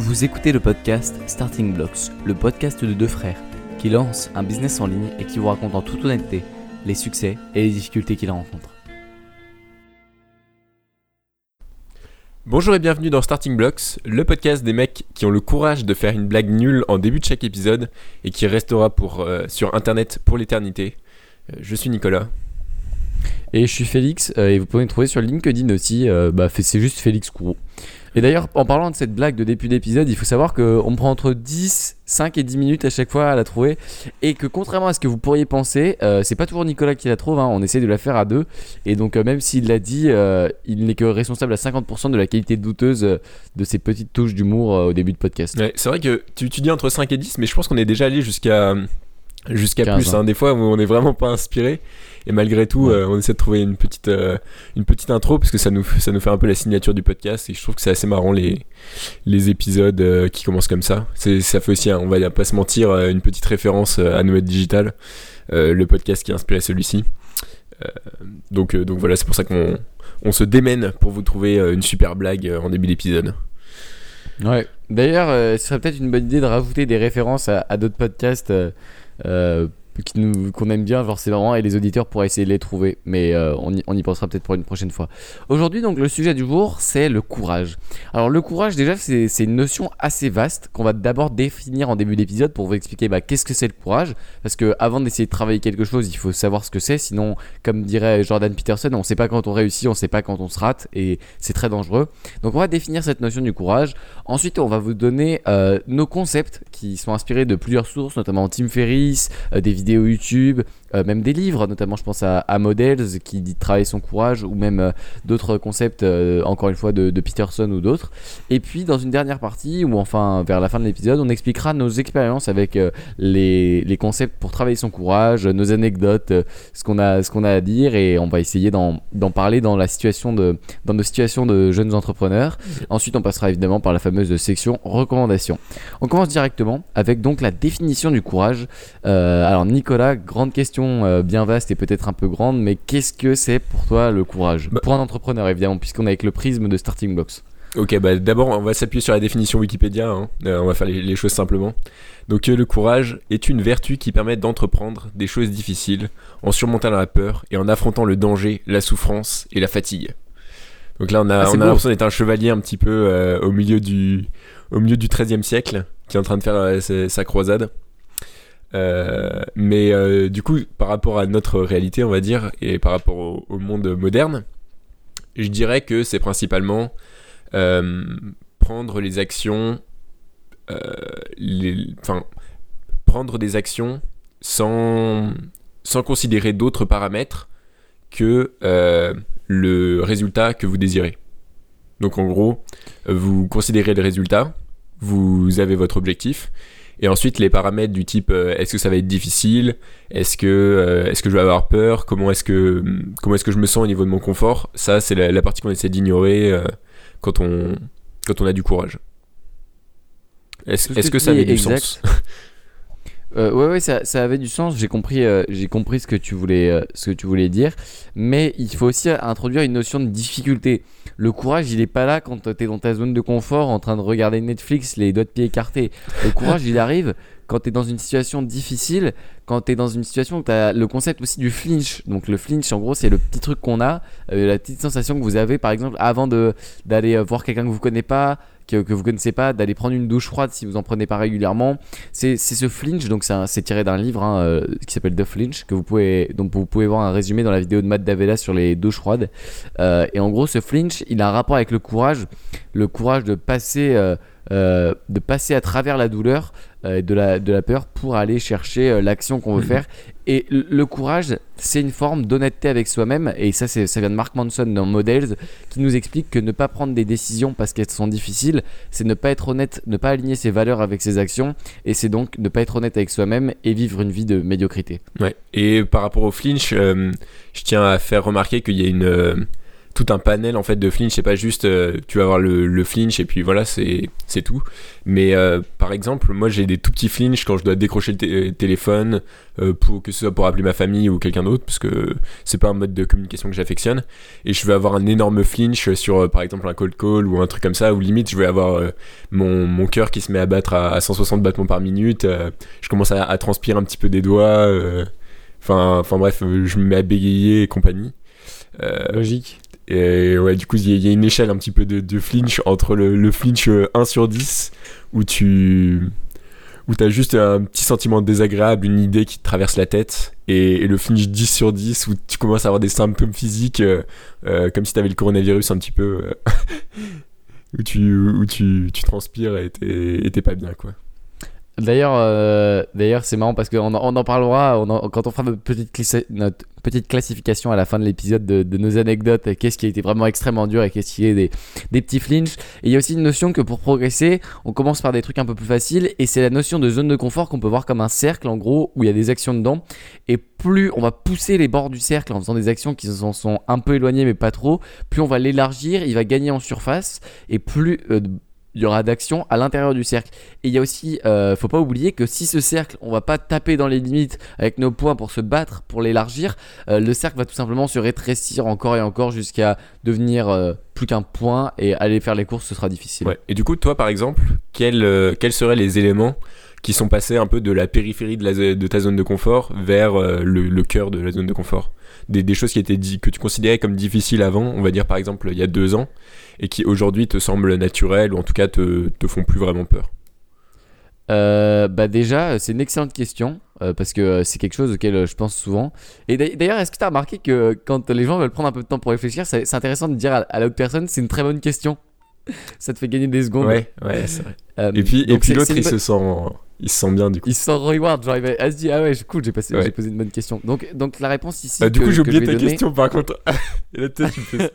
Vous écoutez le podcast Starting Blocks, le podcast de deux frères qui lancent un business en ligne et qui vous racontent en toute honnêteté les succès et les difficultés qu'ils rencontrent. Bonjour et bienvenue dans Starting Blocks, le podcast des mecs qui ont le courage de faire une blague nulle en début de chaque épisode et qui restera pour, euh, sur internet pour l'éternité. Euh, je suis Nicolas. Et je suis Félix, euh, et vous pouvez me trouver sur LinkedIn aussi, euh, bah, c'est juste Félix Courreau. Et d'ailleurs, en parlant de cette blague de début d'épisode, il faut savoir qu'on prend entre 10, 5 et 10 minutes à chaque fois à la trouver. Et que contrairement à ce que vous pourriez penser, euh, c'est pas toujours Nicolas qui la trouve, hein, on essaie de la faire à deux. Et donc, euh, même s'il l'a dit, euh, il n'est que responsable à 50% de la qualité douteuse de ces petites touches d'humour au début de podcast. Ouais, c'est vrai que tu, tu dis entre 5 et 10, mais je pense qu'on est déjà allé jusqu'à jusqu'à 15, plus. hein. hein. Des fois on n'est vraiment pas inspiré. Et malgré tout, euh, on essaie de trouver une petite, euh, une petite intro parce que ça nous, ça nous fait un peu la signature du podcast. Et je trouve que c'est assez marrant les, les épisodes euh, qui commencent comme ça. C'est, ça fait aussi, hein, on va pas se mentir, une petite référence à Noël Digital, le podcast qui a inspiré celui-ci. Donc, donc voilà, c'est pour ça qu'on on se démène pour vous trouver une super blague en début d'épisode. Ouais. D'ailleurs, euh, ce serait peut-être une bonne idée de rajouter des références à, à d'autres podcasts euh, qu'on aime bien, genre c'est et les auditeurs pourraient essayer de les trouver. Mais euh, on, y, pensera peut-être pour une prochaine fois. Aujourd'hui, donc, le sujet du jour, c'est le courage. Alors, le courage, déjà, c'est une notion assez vaste qu'on va d'abord définir en début d'épisode pour vous expliquer bah, qu'est-ce que c'est le courage? Parce que avant d'essayer de travailler quelque chose, il faut savoir ce que c'est. Sinon, comme dirait Jordan Peterson, on sait pas quand on réussit, on sait pas quand on se rate, et c'est très dangereux. Donc, on va définir cette notion du courage. Ensuite, on va vous donner euh, nos concepts qui sont inspirés de plusieurs sources, notamment Tim Ferriss, euh, des vidéos YouTube, euh, même des livres, notamment je pense à, Models qui dit travailler son courage, ou même euh, d'autres concepts, euh, encore une fois, de, Peterson ou d'autres. Et puis, dans une dernière partie, ou enfin vers la fin de l'épisode, on expliquera nos expériences avec les, les concepts pour travailler son courage, nos anecdotes, ce qu'on a, qu'on a à dire, et on va essayer d'en parler dans, la situation de, dans nos situations de jeunes entrepreneurs. Ensuite, on passera évidemment par la fameuse section recommandations. On commence directement avec donc la définition du courage. Alors Nicolas, grande question euh, bien vaste et peut-être un peu grande, mais qu'est-ce que c'est pour toi le courage Bah- Pour un entrepreneur évidemment, puisqu'on est avec le prisme de Starting Blocks. Ok, bah d'abord on va s'appuyer sur la définition Wikipédia, hein. Euh, on va faire les, les choses simplement. Donc euh, le courage est une vertu qui permet d'entreprendre des choses difficiles en surmontant la peur et en affrontant le danger, la souffrance et la fatigue. Donc là on a, Ah, on a l'impression d'être un chevalier un petit peu euh, au milieu du au milieu du 13e siècle qui est en train de faire sa, sa croisade. Euh, mais euh, du coup, par rapport à notre réalité, on va dire, et par rapport au, monde moderne, je dirais que c'est principalement euh, prendre les actions, enfin, prendre des actions sans, sans considérer d'autres paramètres que le résultat que vous désirez. Donc en gros, vous considérez le résultat, vous avez votre objectif, et ensuite les paramètres du type euh, est-ce que ça va être difficile, est-ce que euh, est-ce que je vais avoir peur, comment est-ce que comment est-ce que je me sens au niveau de mon confort, ça c'est la, la partie qu'on essaie d'ignorer euh, quand on quand on a du courage. Est-ce que ça avait est du sens? Euh, ouais, ouais, ça, ça avait du sens. J'ai compris, euh, j'ai compris ce que tu voulais, euh, ce que tu voulais dire. Mais il faut aussi introduire une notion de difficulté. Le courage, il est pas là quand tu es dans ta zone de confort, en train de regarder Netflix, les doigts de pied écartés. Le courage, il arrive quand tu es dans une situation difficile, quand tu es dans une situation où tu as le concept aussi du flinch. Donc le flinch, en gros, c'est le petit truc qu'on a, euh, la petite sensation que vous avez, par exemple, avant d'aller euh, voir quelqu'un que vous connaissez pas, connaissez pas, d'aller prendre une douche froide si vous en prenez pas régulièrement. C'est ce flinch, donc c'est tiré d'un livre hein, euh, qui s'appelle The Flinch, que vous pouvez, donc vous pouvez voir un résumé dans la vidéo de Matt Davella sur les douches froides. Et en gros, ce flinch, il a un rapport avec le courage, le courage de passer, de passer à travers la douleur, euh, de, la, de la peur pour aller chercher euh, l'action qu'on veut Mhm. faire. Et le, courage, c'est une forme d'honnêteté avec soi-même. Et ça, c'est- ça vient de Mark Manson dans Models, qui nous explique que ne pas prendre des décisions parce qu'elles sont difficiles, c'est ne pas être honnête, ne pas aligner ses valeurs avec ses actions, et c'est donc ne pas être honnête avec soi-même et vivre une vie de médiocrité. Ouais. Et par rapport au flinch, euh, je tiens à faire remarquer qu'il y a une, euh, tout un panel en fait de flinch. C'est pas juste euh, tu vas avoir le, flinch et puis voilà, c'est tout. Mais euh, par exemple, moi j'ai des tout petits flinch quand je dois décrocher le téléphone pour que ce soit pour appeler ma famille ou quelqu'un d'autre parce que c'est pas un mode de communication que j'affectionne. Et je vais avoir un énorme flinch sur par exemple un cold call ou un truc comme ça où limite je vais avoir mon, mon cœur qui se met à battre à, 160 battements par minute. je commence à, à, transpirer un petit peu des doigts. Enfin, enfin bref, je me mets à bégayer et compagnie. Logique. Et ouais, du coup, il y, a une échelle un petit peu de, flinch entre le, flinch 1 euh, sur 10, où tu où as juste un petit sentiment désagréable, une idée qui te traverse la tête, et, le flinch 10 sur 10, où tu commences à avoir des symptômes physiques, euh, euh, comme si tu avais le coronavirus un petit peu, où, tu, où tu transpires et t'es pas bien, quoi. D'ailleurs, euh, d'ailleurs, c'est marrant parce qu'on on en parlera quand on fera notre petite, classification à la fin de l'épisode de, nos anecdotes. Qu'est-ce qui a été vraiment extrêmement dur et qu'est-ce qui est des, des petits flinches. Et il y a aussi une notion que pour progresser, on commence par des trucs un peu plus faciles et c'est la notion de zone de confort qu'on peut voir comme un cercle en gros où il y a des actions dedans. Et plus on va pousser les bords du cercle en faisant des actions qui s'en sont un peu éloignées mais pas trop, plus on va l'élargir, il va gagner en surface et plus euh, il y aura d'action à l'intérieur du cercle. Et il y a aussi, euh, faut pas oublier que si ce cercle, on va pas taper dans les limites avec nos points pour se battre, pour l'élargir, euh, le cercle va tout simplement se rétrécir encore et encore jusqu'à devenir euh, plus qu'un point et aller faire les courses, ce sera difficile. Et du coup, toi par exemple, quels, quels seraient les éléments qui sont passés un peu de la périphérie de, la, de ta zone de confort vers le, le cœur de la zone de confort des, des, choses qui étaient que tu considérais comme difficiles avant, on va dire par exemple il y a deux ans, et qui aujourd'hui te semblent naturelles ou en tout cas te, te font plus vraiment peur euh, bah déjà, c'est une excellente question euh, parce que euh, c'est quelque chose auquel je pense souvent. Et d'ailleurs, est-ce que tu as remarqué que quand les gens veulent prendre un peu de temps pour réfléchir, c'est intéressant de dire à, l'autre personne c'est une très bonne question. Ça te fait gagner des secondes. Ouais, ouais, c'est vrai. et puis, et puis l'autre, il, se sent, il se sent bien du coup. Il se sent reward. Genre, il va se dire Ah ouais, cool, j'ai posé une bonne question. Donc, donc la réponse ici. Bah, du coup, j'ai oublié ta question par contre. et là, tu fais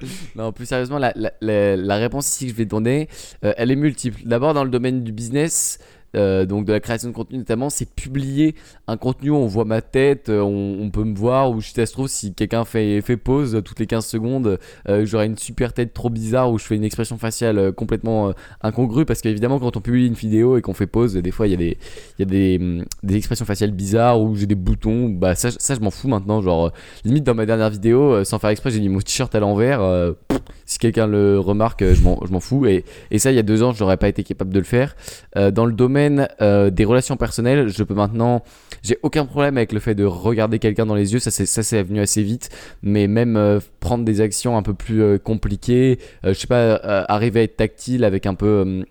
non, plus sérieusement, la, la, la, réponse ici que je vais te donner, euh, elle est multiple. D'abord, dans le domaine du business, euh, donc de la création de contenu notamment, c'est publier un contenu. Où on voit ma tête, euh, on, peut me voir, ou ça se trouve, si quelqu'un fait, fait pause toutes les 15 secondes, euh, j'aurai une super tête trop bizarre où je fais une expression faciale complètement incongrue, parce qu'évidemment quand on publie une vidéo et qu'on fait pause, des fois il y a, des, y a des, mm, des expressions faciales bizarres ou j'ai des boutons, bah ça, ça je m'en fous maintenant, genre limite dans ma dernière vidéo, sans faire exprès, j'ai mis mon t-shirt à l'envers si quelqu'un le remarque, je m'en fous. Et, et, ça, il y a deux ans, je n'aurais pas été capable de le faire. Euh, dans le domaine euh, des relations personnelles, je peux maintenant. J'ai aucun problème avec le fait de regarder quelqu'un dans les yeux, ça c'est venu assez vite. Mais même euh, prendre des actions un peu plus compliquées, je sais pas, arriver à être tactile avec un peu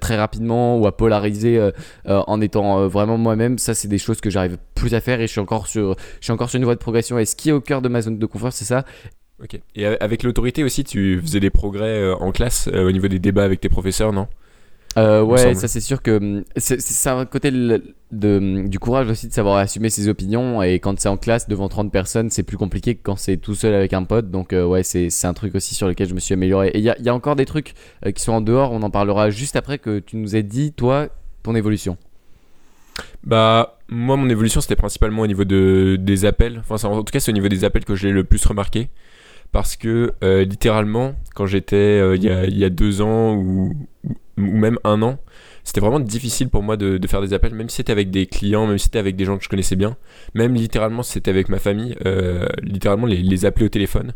très rapidement ou à polariser en étant vraiment moi-même ça c'est des choses que j'arrive plus à faire et je suis encore sur je suis encore sur une voie de progression et ce qui est au cœur de ma zone de confort c'est ça Ok. Et avec l'autorité aussi, tu faisais des progrès euh, en classe euh, au niveau des débats avec tes professeurs, non? Euh, ouais, ça c'est sûr que hum, c'est un côté de, hum, du courage aussi de savoir assumer ses opinions. Et quand c'est en classe devant 30 personnes c'est plus compliqué que quand c'est tout seul avec un pote. Donc ouais c'est un truc aussi sur lequel je me suis amélioré. Et il y a, y a, encore des trucs qui sont en dehors. On en parlera juste après que tu nous aies dit toi ton évolution. Bah moi mon évolution c'était principalement au niveau de, des appels. Enfin en tout cas c'est au niveau des appels que j'ai le plus remarqué parce que euh, littéralement, quand j'étais euh, il y, a, deux ans ou, même un an, c'était vraiment difficile pour moi de, faire des appels, même si c'était avec des clients, même si c'était avec des gens que je connaissais bien, même littéralement si c'était avec ma famille, euh, littéralement les, appeler au téléphone.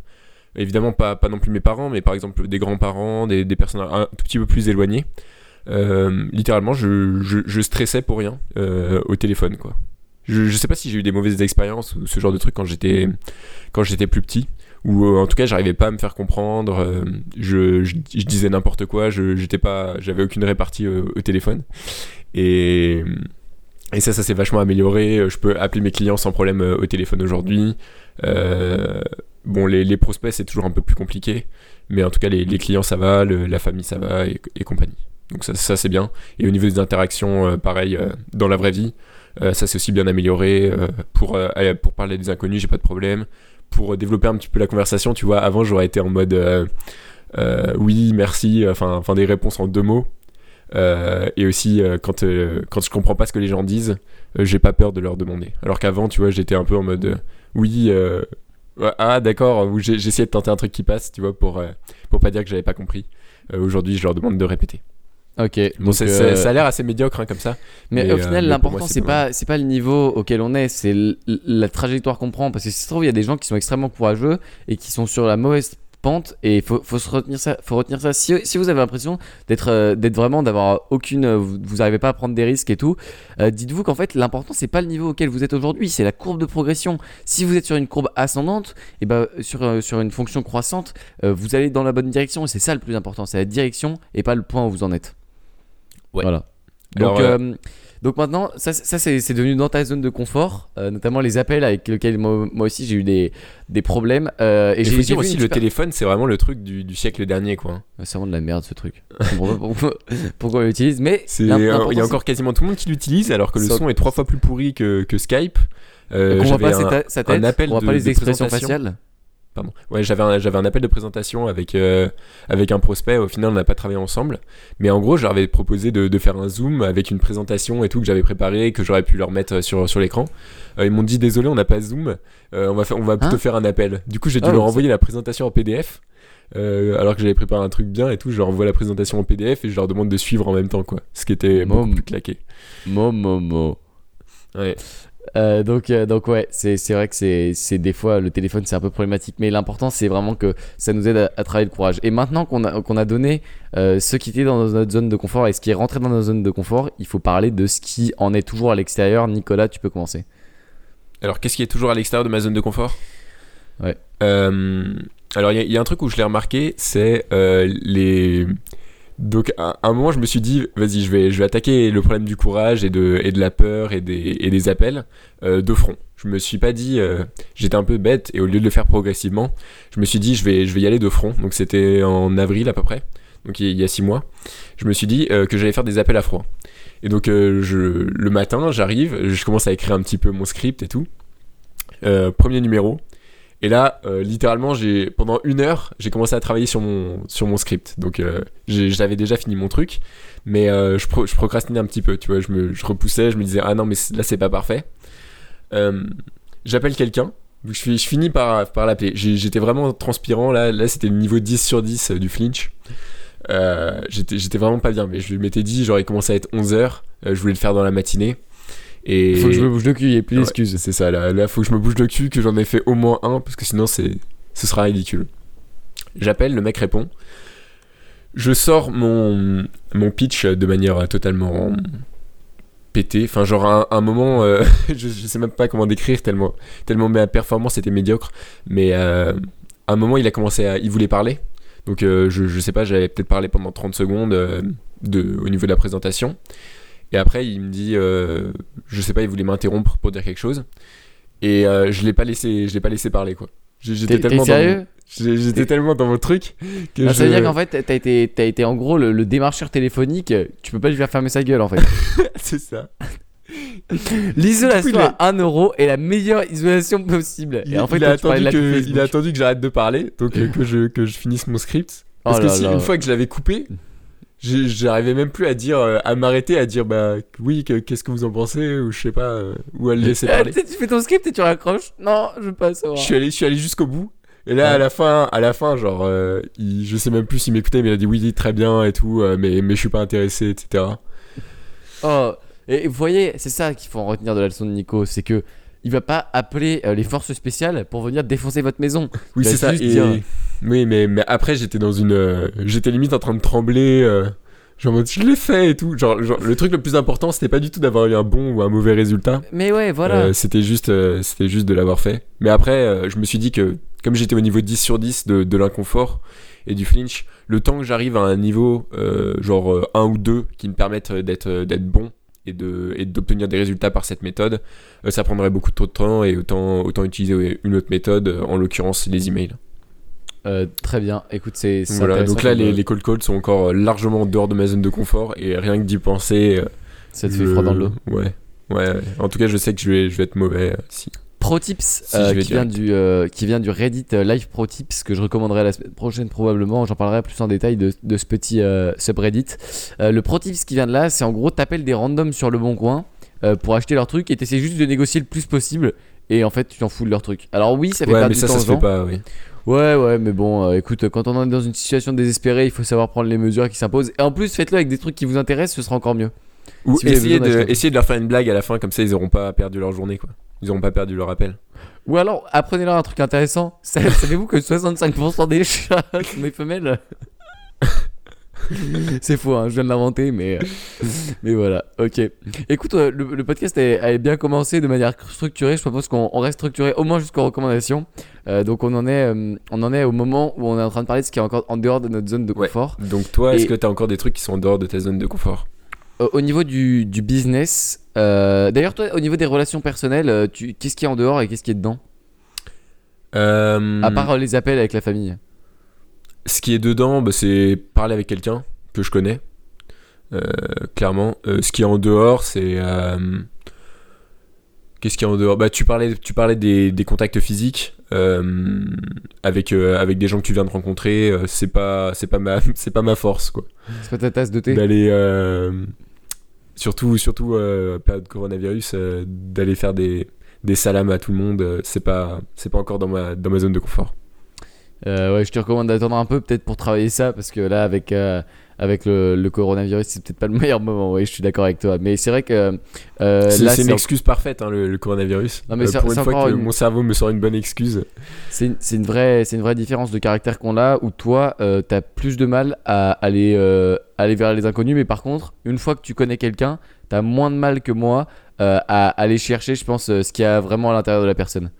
Évidemment, pas, non plus mes parents, mais par exemple des grands-parents, des, personnes un tout petit peu plus éloignées. littéralement, je, je, stressais pour rien au téléphone, quoi. Je, je sais pas si j'ai eu des mauvaises expériences ou ce genre de trucs quand j'étais quand j'étais plus petit ou euh, en tout cas j'arrivais pas à me faire comprendre euh, je, disais n'importe quoi j'étais pas j'avais aucune répartie au, téléphone. Et ça ça s'est vachement amélioré. Je peux appeler mes clients sans problème euh, au téléphone aujourd'hui. Bon les, prospects c'est toujours un peu plus compliqué. Mais en tout cas les, clients ça va la famille ça va et, compagnie. Donc ça, c'est bien. Et au niveau des interactions pareil dans la vraie vie ça c'est aussi bien amélioré pour pour parler des inconnus j'ai pas de problème pour développer un petit peu la conversation, tu vois, avant j'aurais été en mode euh, euh, oui, merci, enfin, des réponses en deux mots. Euh, et aussi quand, quand je comprends pas ce que les gens disent, j'ai pas peur de leur demander. Alors qu'avant, tu vois, j'étais un peu en mode oui, Ouais, ah d'accord, essayé de tenter un truc qui passe, tu vois, pour, euh, pour pas dire que j'avais pas compris. Euh, Aujourd'hui, je leur demande de répéter. Ok. Bon, donc, euh, ça a l'air assez médiocre hein, comme ça. Mais, Mais, au euh, final, l'important, c'est pas c'est pas le niveau auquel on est, c'est la trajectoire qu'on prend. Parce que si ça se trouve, il y a des gens qui sont extrêmement courageux et qui sont sur la mauvaise pente. Et il faut, faut se retenir ça. Faut retenir ça. Si, si vous avez l'impression d'être euh, d'être vraiment, d'avoir aucune. euh, Vous, vous arrivez pas à prendre des risques et tout, euh, dites-vous qu'en fait, l'important, c'est pas le niveau auquel vous êtes aujourd'hui, c'est la courbe de progression. Si vous êtes sur une courbe ascendante, et ben, sur, euh, sur une fonction croissante, euh, vous allez dans la bonne direction. Et c'est ça le plus important, c'est la direction et pas le point où vous en êtes. Ouais. Voilà. Donc, euh, euh, donc maintenant, ça, ça c'est devenu dans ta zone de confort, euh, notamment les appels avec lesquels moi, moi aussi j'ai eu des, des problèmes. euh, et Et j'ai dire aussi, le téléphone, c'est vraiment le truc du, du siècle dernier, quoi. C'est vraiment de la merde ce truc. Je comprends pas pourquoi, pourquoi on l'utilise, mais Il y a encore quasiment tout le monde qui l'utilise, alors que le son est trois fois plus pourri que, que Skype. Euh, qu'on voit pas un- sa ta- sa tête, un appel on voit de- pas les expressions faciales. Pardon. Ouais, j'avais un, j'avais un appel de présentation avec, euh, avec un prospect. Au final, on n'a pas travaillé ensemble. Mais en gros, j'avais proposé de, de faire un zoom avec une présentation et tout que j'avais préparé et que j'aurais pu leur mettre sur, sur l'écran. Euh, ils m'ont dit désolé, on n'a pas zoom. Euh, on, va on va plutôt Hein faire un appel. Du coup, j'ai dû Oh, leur envoyer la présentation en PDF. alors que j'avais préparé un truc bien et tout, je leur envoie la présentation en PDF et je leur demande de suivre en même temps, quoi. Ce qui était beaucoup Mom. plus claqué. Mo. Ouais. Euh, donc, euh, donc ouais, c'est vrai que c'est des fois le téléphone c'est un peu problématique, mais l'important c'est vraiment que ça nous aide à, à travailler le courage. Et maintenant qu'on a, qu'on a donné euh, ce qui était dans notre zone de confort et ce qui est rentré dans notre zone de confort, il faut parler de ce qui en est toujours à l'extérieur. Nicolas, tu peux commencer. Alors, qu'est-ce qui est toujours à l'extérieur de ma zone de confort? Ouais. Euh, alors, il y, a- il y a un truc où je l'ai remarqué, c'est euh, les. Donc, à un moment, je me suis dit, vas-y, je vais, je vais attaquer le problème du courage et de, et de la peur et des, et des appels euh, de front. Je me suis pas dit, euh, j'étais un peu bête et au lieu de le faire progressivement, je me suis dit, je vais, je vais y aller de front. Donc, c'était en avril à peu près, donc il y a- six mois. Je me suis dit euh, que j'allais faire des appels à froid. Et donc, le matin, j'arrive, je commence à écrire un petit peu mon script et tout. Premier numéro. Et là, euh, littéralement, j'ai pendant une heure, j'ai commencé à travailler sur mon sur mon script. Donc, euh, j'avais déjà fini mon truc, mais euh, je, pro- je procrastinais un petit peu. Tu vois, je me je repoussais, je me disais ah non mais là c'est pas parfait. J'appelle quelqu'un. Je, finis par par l'appeler. J'étais vraiment transpirant. Là, là c'était le niveau 10 sur 10 du flinch. J'étais vraiment pas bien, mais je m'étais dit j'aurais commencé à être 11 heures. euh, je voulais le faire dans la matinée. Et Il faut que je me bouge le cul, il n'y a plus Ouais, d'excuses. C'est ça, là, là faut que je me bouge le cul, que j'en ai fait au moins un, parce que sinon c'est, ce sera ridicule. J'appelle, le mec répond. Je sors mon, mon pitch de manière totalement pétée. Enfin, genre un, un moment, euh, je, je sais même pas comment décrire tellement, tellement ma performance était médiocre. Mais euh, à un moment, il a commencé à, il voulait parler. Donc euh, je, je sais pas, j'avais peut-être parlé pendant 30 secondes de, au niveau de la présentation. Et après, il me dit, euh, je sais pas, il voulait m'interrompre pour dire quelque chose. Et euh, je l'ai pas laissé, je l'ai pas laissé parler quoi. J'étais tellement, dans sérieux? J'ai- j'étais tellement dans mon truc que Ah, Ça veut dire qu'en fait, t'as été, t'as été en gros le, le démarcheur téléphonique. Tu peux pas lui faire fermer sa gueule en fait. c'est ça. L'isolation à 1 euro est la meilleure isolation possible. Il, Et en fait, il a toi, attendu que, Facebook. il a attendu que j'arrête de parler, donc euh, que je que je finisse mon script. Parce Oh que si là. une fois que je l'avais coupé, j'ai- j'arrivais même plus à dire, euh, à m'arrêter, à dire bah oui, que- qu'est-ce que vous en pensez ou je sais pas, euh, ou à le laisser parler. tu fais ton script et tu raccroches. Non, je veux pas savoir. Je suis allé, je suis allé jusqu'au bout. Et là, Ouais. à la fin, à la fin, genre, euh, il- je sais même plus s'il m'écoutait, mais il a dit oui, très bien et tout, euh, mais, mais je suis pas intéressé, etc. Oh, et vous voyez, c'est ça qu'il faut en retenir de la leçon de Nico, c'est que il va pas appeler euh, les forces spéciales pour venir défoncer votre maison. Oui, c'est ça. et- dire- Oui, mais, mais après, j'étais dans une. euh, j'étais limite en train de trembler. euh, genre, en mode, je l'ai fait et tout. Genre, genre, le truc le plus important, c'était pas du tout d'avoir eu un bon ou un mauvais résultat. Mais ouais, voilà. C'était juste, c'était juste de l'avoir fait. Mais après, je me suis dit que, comme j'étais au niveau 10 sur 10 de, de l'inconfort et du flinch, le temps que j'arrive à un niveau, genre euh, 1 ou 2, qui me permettent d'être, d'être bon et, de, d'obtenir des résultats par cette méthode, euh, ça prendrait beaucoup trop de temps et autant, autant utiliser une autre méthode, en l'occurrence les emails. Euh, très bien. Écoute, c'est Voilà, donc là, les, euh, les cold calls sont encore euh, largement en dehors de ma zone de confort et rien que d'y penser. ça te fait froid dans le dos. Ouais. Ouais, en tout cas, je sais que je vais, je vais être mauvais si. Pro Tips Si, euh, qui, vient du, euh, qui vient du Reddit euh, Live Pro Tips que je recommanderai la semaine prochaine probablement. J'en parlerai plus en détail de, de ce petit euh, subreddit. Le Pro Tips qui vient de là, c'est en gros t'appelles des randoms sur le bon coin pour acheter leur truc et t'essaies juste de négocier le plus possible et en fait tu t'en fous de leur truc. Alors oui, ça fait Ouais, perdre mais du ça, temps ça se fait pas, oui. Ouais, ouais, mais bon, euh, écoute, quand on est dans une situation désespérée, il faut savoir prendre les mesures qui s'imposent. Et en plus, faites-le avec des trucs qui vous intéressent, ce sera encore mieux. Ou Si besoin de, d'acheter. essayer de leur faire une blague à la fin, comme ça ils auront pas perdu leur journée, quoi. Ils auront pas perdu leur appel. Ou alors, apprenez-leur un truc intéressant. Sa- Savez-vous que 65% des chats sont des femelles? C'est faux, hein, je viens de l'inventer, mais, mais voilà, ok. Écoute, euh, le, le podcast est- a bien commencé de manière structurée. Je propose qu'on on reste structuré au moins jusqu'aux recommandations. Euh, donc, on en, est, euh, on en est au moment où on est en train de parler de ce qui est encore en dehors de notre zone de Ouais. confort. Donc toi, est-ce Et- que t'as encore des trucs qui sont en dehors de ta zone de confort? Au niveau du, du business, euh, d'ailleurs, toi, au niveau des relations personnelles, euh, tu- qu'est-ce qui est en dehors et qu'est-ce qui est dedans? Euh, À part euh, les appels avec la famille. Ce qui est dedans, bah, c'est parler avec quelqu'un que je connais, euh, clairement. Euh, ce qui est en dehors, c'est... euh, Qu'est-ce qui est en dehors? Bah, tu parlais, tu parlais des, des contacts physiques euh, avec, euh, avec des gens que tu viens de rencontrer. euh, c'est pas, c'est pas ma, c'est pas ma force, quoi. C'est pas ta tasse de thé? D'aller, euh, surtout, surtout euh, période coronavirus, euh, d'aller faire des, des salams à tout le monde. euh, c'est pas, c'est pas encore dans ma, dans ma zone de confort. Euh, ouais, je te recommande d'attendre un peu peut-être pour travailler ça parce que là avec avec le, le coronavirus c'est peut-être pas le meilleur moment. Oui, je suis d'accord avec toi. Mais c'est vrai que euh, c'est là c'est une excuse parfaite, hein, le, le coronavirus. Non, mais Euh, c'est- pour une fois que une- mon cerveau me sort une bonne excuse. c'est une, c'est une vraie c'est une vraie différence de caractère qu'on a où toi euh, t'as plus de mal à aller euh, aller vers les inconnus mais par contre une fois que tu connais quelqu'un t'as moins de mal que moi euh, à aller chercher je pense euh, ce qu'il y a vraiment à l'intérieur de la personne.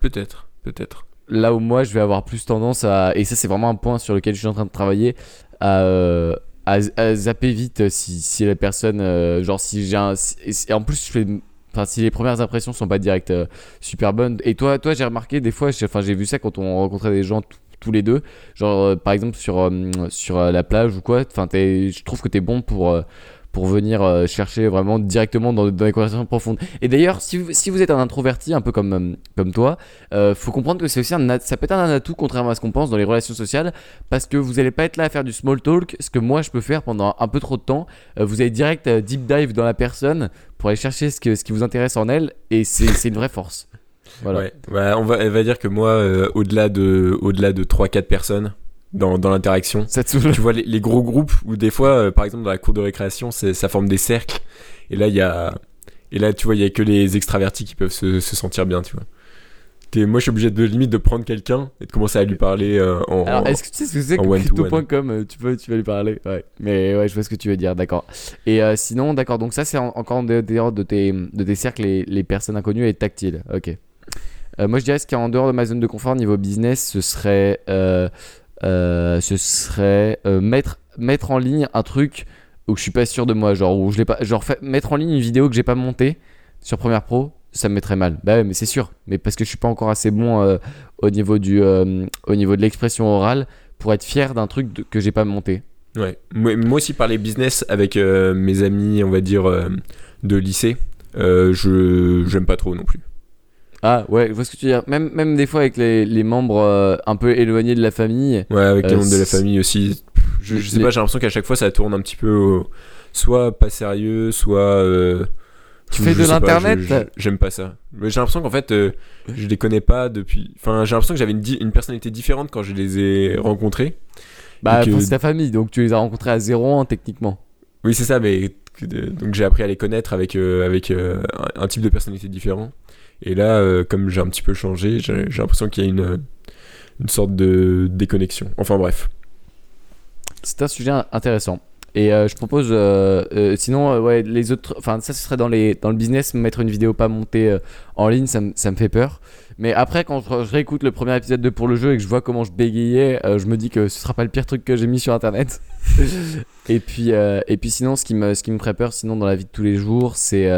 Peut-être, peut-être. là où moi je vais avoir plus tendance à et ça c'est vraiment un point sur lequel je suis en train de travailler à, euh, à, zapper vite si, si la personne euh, genre si j'ai un et en plus je fais enfin si les premières impressions sont pas direct euh, super bonnes. Et toi toi j'ai remarqué des fois enfin j'ai vu ça quand on rencontrait des gens tous les deux. Genre par exemple sur sur la plage ou quoi enfin je trouve que t'es bon pour pour venir euh, chercher vraiment directement dans, dans les conversations profondes. Et d'ailleurs, si vous, si vous êtes un introverti, un peu comme, euh, comme toi, euh, faut comprendre que c'est aussi ça peut être un atout contrairement à ce qu'on pense dans les relations sociales, parce que vous n'allez pas être là à faire du small talk, ce que moi je peux faire pendant un peu trop de temps. Euh, vous allez direct deep dive dans la personne pour aller chercher ce, que, ce qui vous intéresse en elle, et c'est une vraie force. Voilà. Ouais, ouais, on va, elle va dire que moi, au-delà de, au-delà de 3-4 personnes dans, dans l'interaction, tu vois les, les gros groupes où des fois, euh, par exemple dans la cour de récréation, ça forme des cercles. Et là, il y a, et là, tu vois, il y a que les extravertis qui peuvent se, se sentir bien, tu vois. Moi, je suis obligé de limite de prendre quelqu'un et de commencer à lui parler euh, en. Alors, est-ce que tu sais ce que c'est que crypto.com euh, tu, peux, tu vas lui parler? Ouais. Mais ouais, je vois ce que tu veux dire, d'accord. Et euh, sinon, d'accord, donc ça, c'est en- encore en dehors de tes, de tes cercles, les, les personnes inconnues et tactiles. Ok. Euh, moi, je dirais ce qui est en dehors de ma zone de confort niveau business, ce serait, ce serait euh, mettre, mettre en ligne un truc où je suis pas sûr de moi. Genre, où je l'ai pas, genre fait- mettre en ligne une vidéo que j'ai pas montée sur Premiere Pro, ça me mettrait mal. Bah ouais, mais c'est sûr. Mais parce que je suis pas encore assez bon euh, au niveau du euh, au niveau de l'expression orale pour être fier d'un truc que j'ai pas monté. Ouais. Moi, aussi, parler business avec euh, mes amis, on va dire, euh, de lycée, euh, je j'aime pas trop non plus. Ah ouais, je vois ce que tu veux dire. Même même des fois avec les, les membres euh, un peu éloignés de la famille. Ouais, avec les Euh, membres de la famille aussi. Je, je sais Les- pas, j'ai l'impression qu'à chaque fois ça tourne un petit peu au- soit pas sérieux, soit. euh, Tu fais je de l'internet J'aime pas ça. J'ai l'impression qu'en fait, euh, je les connais pas depuis. Enfin, j'ai l'impression que j'avais une, une personnalité différente quand je les ai rencontrés. Bah que- c'est ta famille, donc tu les as rencontrés à zéro ans techniquement. Oui, c'est ça, mais donc j'ai appris à les connaître avec, euh, avec euh, un type de personnalité différent. Et là, euh, comme j'ai un petit peu changé, j'ai l'impression qu'il y a une, une sorte de déconnexion. Enfin bref. C'est un sujet intéressant. Et euh, je propose, euh, euh, sinon, ouais, les autres, enfin, ça, ce serait dans, les, dans le business, mettre une vidéo pas montée en ligne, ça, me- ça me fait peur. Mais après, quand je, je réécoute le premier épisode de Pour le jeu et que je vois comment je bégayais, je me dis que ce sera pas le pire truc que j'ai mis sur internet. et, puis, et puis, sinon, ce qui, me, ce qui me ferait peur, sinon, dans la vie de tous les jours, c'est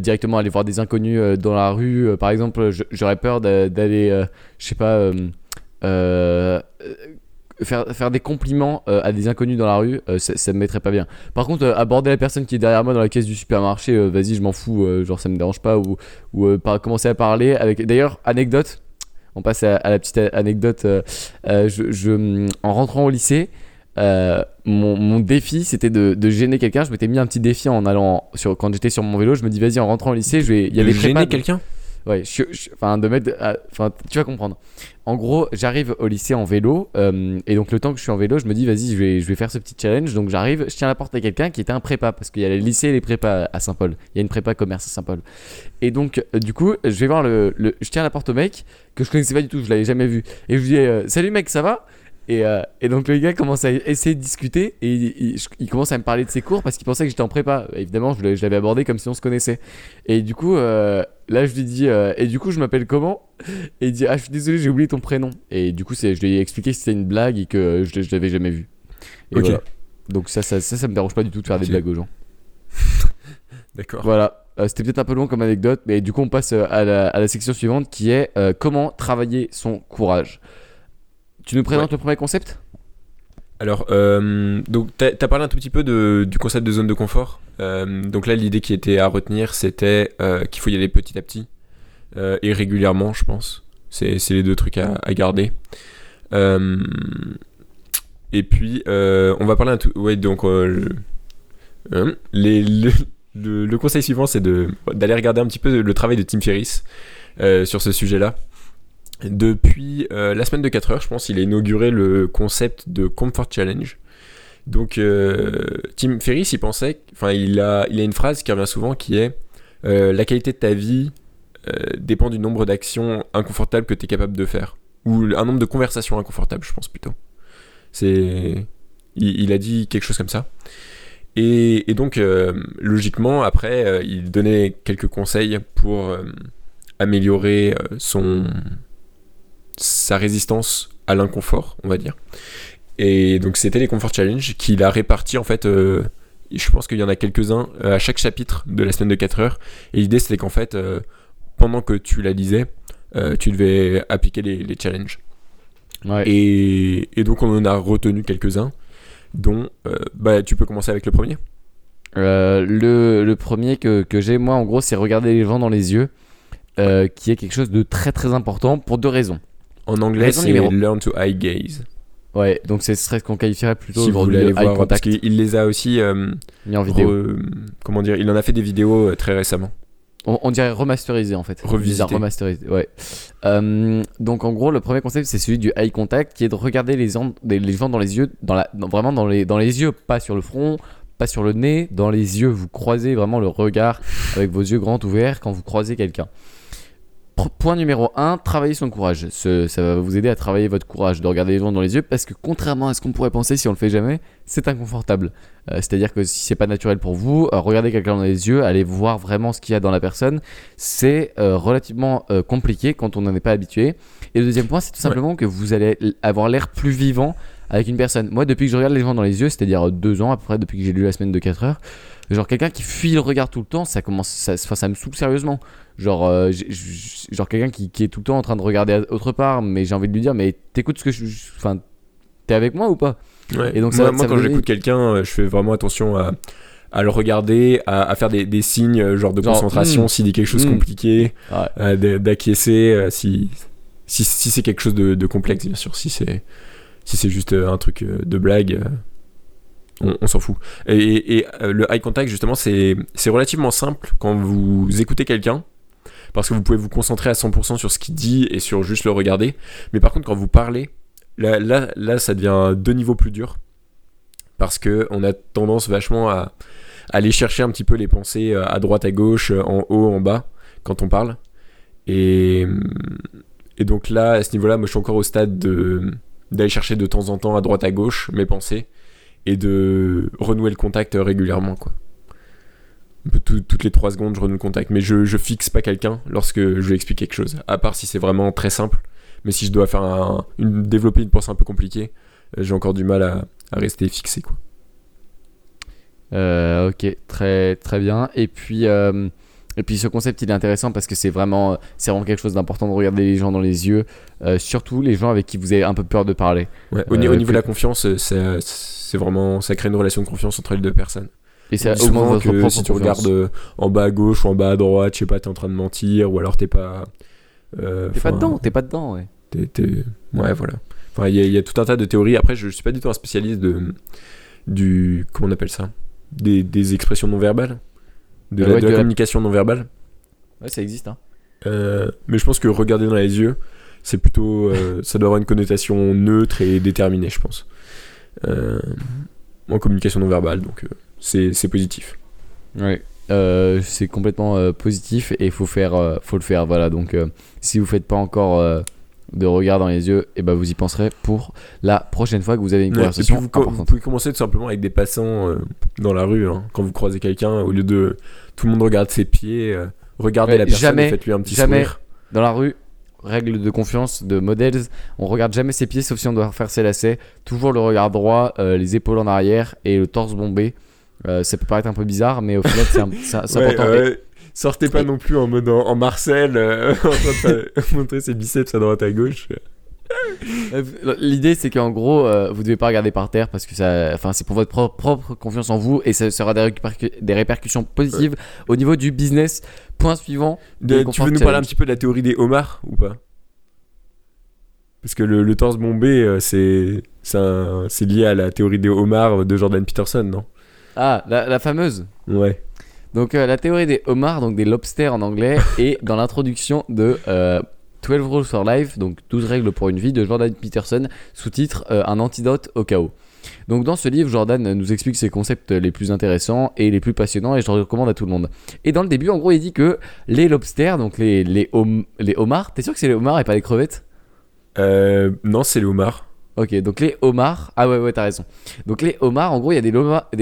directement aller voir des inconnus dans la rue. Par exemple, j'aurais peur d'a- d'aller, je sais pas, euh, faire, faire des compliments euh, à des inconnus dans la rue, euh, ça, ça me mettrait pas bien. Par contre, euh, aborder la personne qui est derrière moi dans la caisse du supermarché, vas-y, je m'en fous, genre ça me dérange pas, ou, ou par- commencer à parler avec. D'ailleurs, anecdote, on passe à, à la petite anecdote. je, je- en rentrant au lycée, euh, mon, mon défi c'était de, de gêner quelqu'un. Je m'étais mis un petit défi en allant sur, quand j'étais sur mon vélo. Je me dis, vas-y, en rentrant au lycée, je vais. Il y a des Gêner quelqu'un? Ouais, je, je- enfin, de mettre. à- Enfin, tu vas comprendre. En gros, j'arrive au lycée en vélo, euh, et donc le temps que je suis en vélo, je me dis, vas-y, je vais, je vais faire ce petit challenge. Donc j'arrive, je tiens la porte à quelqu'un qui était un prépa, parce qu'il y a les lycées et les prépas à Saint-Paul. Il y a une prépa commerce à Saint-Paul. Et donc, euh, du coup, je vais voir le, le- Je tiens la porte au mec, que je connaissais pas du tout, je l'avais jamais vu. Et je lui dis, euh, salut mec, ça va? Et, euh, donc le gars commence à essayer de discuter et il, commence à me parler de ses cours parce qu'il pensait que j'étais en prépa. Évidemment, je l'avais abordé comme si on se connaissait. Et du coup, euh, là, je lui dis euh, Et du coup, je m'appelle comment? Et il dit Ah, je suis désolé, j'ai oublié ton prénom. Et du coup, c'est- je lui ai expliqué que c'était une blague et que je, je l'avais jamais vu. Et Ok. voilà. Donc, ça ça, ça, ça me dérange pas du tout de faire des blagues aux gens. D'accord. Voilà. Euh, C'était peut-être un peu long comme anecdote, mais du coup, on passe euh, à la, à la section suivante qui est euh, Comment travailler son courage. Tu nous présentes le premier concept? Alors, euh, donc, t'as as parlé un tout petit peu du concept de zone de confort. Euh, donc là, l'idée qui était à retenir, c'était euh, qu'il faut y aller petit à petit et régulièrement, je pense. C'est les deux trucs à, garder. Et puis, on va parler un tout. Ouais, donc, le, hein, le, le- conseil suivant, c'est d'aller regarder un petit peu le travail de Tim Ferriss sur ce sujet-là. Depuis euh, la semaine de 4 heures, je pense, il a inauguré le concept de Comfort Challenge. Donc, euh, Tim Ferriss, il pensait, enfin, il a, il a une phrase qui revient souvent qui est euh, La qualité de ta vie dépend du nombre d'actions inconfortables que tu es capable de faire. Ou un nombre de conversations inconfortables, je pense plutôt. C'est. Il, a dit quelque chose comme ça. Et, donc, logiquement, après, il donnait quelques conseils pour améliorer son sa résistance à l'inconfort, on va dire. Et donc c'était les Comfort Challenge qu'il a répartis en fait. euh, je pense qu'il y en a quelques-uns euh, à chaque chapitre de la semaine de 4 heures. Et l'idée c'était qu'en fait, euh, pendant que tu la lisais, euh, tu devais appliquer les, les challenges. Ouais. Et, et donc on en a retenu quelques-uns, dont bah, tu peux commencer avec le premier. Le, le premier que, que j'ai, moi, en gros, c'est regarder les gens dans les yeux, qui est quelque chose de très très important pour deux raisons. En anglais, c'est numéro- Learn to Eye Gaze. Ouais, donc ce serait ce qu'on qualifierait plutôt Si vous voulez aller voir, parce contact qu'il les a aussi euh, mis en vidéo. re- comment dire, il en a fait des vidéos euh, très récemment. On, on dirait remasterisé en fait. Revisité. Remasterisé, ouais. Euh, donc en gros, le premier concept c'est celui du eye contact, qui est de regarder les, gens- les gens dans les yeux, dans la, dans- vraiment dans les, dans les yeux, pas sur le front, pas sur le nez, dans les yeux. Vous croisez vraiment le regard avec vos yeux grands ouverts quand vous croisez quelqu'un. Point numéro 1, travailler son courage. Ce- ça va vous aider à travailler votre courage, de regarder les gens dans les yeux, parce que contrairement à ce qu'on pourrait penser si on le fait jamais, c'est inconfortable. Euh, C'est-à-dire que si c'est pas naturel pour vous, euh, regarder quelqu'un dans les yeux, aller voir vraiment ce qu'il y a dans la personne, c'est euh, relativement compliqué quand on n'en est pas habitué. Et le deuxième point, c'est tout simplement que vous allez avoir l'air plus vivant avec une personne. Moi, depuis que je regarde les gens dans les yeux, c'est-à-dire euh, deux ans à peu près, depuis que j'ai lu la semaine de 4 heures, genre quelqu'un qui fuit le regard tout le temps, ça commence, ça, ça me saoule sérieusement. Genre, euh, genre quelqu'un qui, qui est tout le temps en train de regarder autre part, mais j'ai envie de lui dire, mais t'écoutes ce que je, enfin, t'es avec moi ou pas? Ouais. Et donc, ça- moi, quand j'écoute quelqu'un, euh, je fais vraiment attention à, à le regarder, à, à faire des, des signes genre de Genre, concentration hmm, s'il dit quelque chose de hmm. compliqué, Ouais. euh, d'acquiescer euh, si, si, si c'est quelque chose de, de complexe, bien sûr. Si c'est si c'est juste euh, un truc euh, de blague, euh, on, s'en fout. Et, le eye contact, justement, c'est relativement simple quand vous écoutez quelqu'un. Parce que vous pouvez vous concentrer à 100% sur ce qu'il dit et sur juste le regarder. Mais par contre, quand vous parlez, là, là, ça devient deux niveaux plus durs. Parce que on a tendance vachement à, aller chercher un petit peu les pensées à droite, à gauche, en haut, en bas, quand on parle. Et, et donc là, à ce niveau-là, moi je suis encore au stade de d'aller chercher de temps en temps à droite, à gauche mes pensées et de renouer le contact régulièrement, quoi. Toutes les 3 secondes, je renoue le contact. Mais je, je fixe pas quelqu'un lorsque je lui explique quelque chose. À part si c'est vraiment très simple. Mais si je dois faire développer une pensée un peu compliquée, euh, j'ai encore du mal à, rester fixé, quoi. Euh, ok, très très bien. Et puis euh, et puis ce concept il est intéressant parce que c'est vraiment c'est vraiment quelque chose d'important de regarder les gens dans les yeux, euh, surtout les gens avec qui vous avez un peu peur de parler. Ouais, au, ni- Euh, au niveau de la confiance, euh, c'est vraiment ça crée une relation de confiance entre les deux personnes. Et ça augmente votre que si tu confiance. regardes en bas à gauche ou en bas à droite, je sais pas, t'es en train de mentir ou alors t'es pas. euh, T'es pas dedans, t'es pas dedans, ouais. t'es- t'es- Ouais, voilà. Enfin, il y, a- il y a tout un tas de théories. Après, je, je suis pas du tout un spécialiste de du comment on appelle ça, des, des expressions non verbales, de, la, ouais, de de la la- communication non verbale. Ouais, ça existe. Hein. Euh, mais je pense que regarder dans les yeux, c'est plutôt. euh, ça doit avoir une connotation neutre et déterminée, je pense. Euh, en communication non verbale, donc euh, c'est c'est positif. Ouais. Euh, c'est complètement euh, positif et il faut faire, euh, faut le faire. Voilà. Donc, euh, si vous faites pas encore euh, de regard dans les yeux, et ben vous y penserez pour la prochaine fois que vous avez une Ouais, et puis conversation vous, vous pouvez commencer tout simplement avec des passants euh, dans la rue. hein. Quand vous croisez quelqu'un, au lieu de tout le monde regarde ses pieds, euh, regardez Ouais, la personne jamais- et faites-lui un petit jamais- sourire. Dans la rue, règle de confiance de modèles, on regarde jamais ses pieds sauf si on doit faire ses lacets. Toujours le regard droit, euh, les épaules en arrière et le torse bombé. Euh, ça peut paraître un peu bizarre, mais au final, c'est un- c'est c'est Ouais, important. Sortez pas non plus en mode en, en Marcel, euh, en train de montrer ses biceps à droite à gauche. Euh, L'idée, c'est qu'en gros, euh, vous devez pas regarder par terre parce que ça, enfin, c'est pour votre pro- propre confiance en vous et ça sera des, répercu- des répercussions positives au niveau du business. Point suivant. De- tu veux nous parler un petit peu de la théorie des homards ou pas? Parce que le, le torse bombé, euh, c'est lié à la théorie des homards de Jordan Peterson, non? Ah, la, la fameuse. Ouais. Donc euh, la théorie des homards, donc des lobsters en anglais, est dans l'introduction de euh, 12 Rules for Life, donc 12 règles pour une vie de Jordan Peterson, sous-titre euh, Un antidote au chaos. Donc dans ce livre, Jordan nous explique ses concepts les plus intéressants et les plus passionnants et je le recommande à tout le monde. Et dans le début, en gros, il dit que les lobsters, donc les, les, hom- les homards, t'es sûr que c'est les homards et pas les crevettes? Euh, non, c'est les homards. Ok, donc les homards. Ah ouais, ouais, t'as raison. Donc les homards, en gros, il y a des,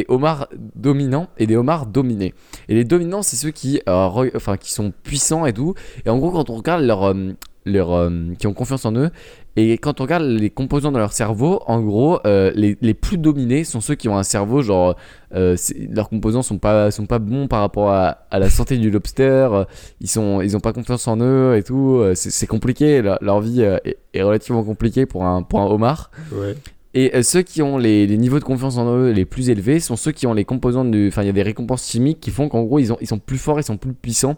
homards dominants et des homards dominés. Et les dominants, c'est ceux qui, euh, sont puissants et tout. Et en gros, quand on regarde leur, euh, euh, qui ont confiance en eux, et quand on regarde les composants de leur cerveau, en gros, euh, les, les plus dominés sont ceux qui ont un cerveau, genre, euh, leurs composants sont pas, sont pas bons par rapport à, à la santé du lobster. euh, Ils sont, ils pas confiance en eux et tout. C'est compliqué. Leur, vie est, est relativement compliquée pour un, pour un homard. Ouais. Et euh, ceux qui ont les, niveaux de confiance en eux les plus élevés sont ceux qui ont les composants du. Enfin, il y a des récompenses chimiques qui font qu'en gros, ils, ont, ils sont plus forts, ils sont plus puissants.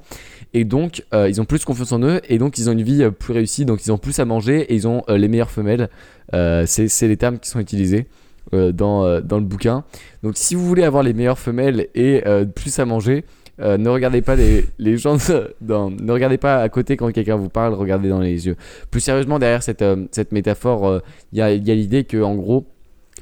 Et donc, euh, ils ont plus confiance en eux. Et donc, ils ont une vie euh, plus réussie. Donc, ils ont plus à manger et ils ont les meilleures femelles. C'est les termes qui sont utilisés dans, dans le bouquin. Donc, si vous voulez avoir les meilleures femelles et plus à manger. Euh, ne regardez pas les, les gens dans, ne regardez pas à côté quand quelqu'un vous parle, regardez dans les yeux. Plus sérieusement, derrière cette, euh, cette métaphore, euh, il y a, il y a l'idée que en gros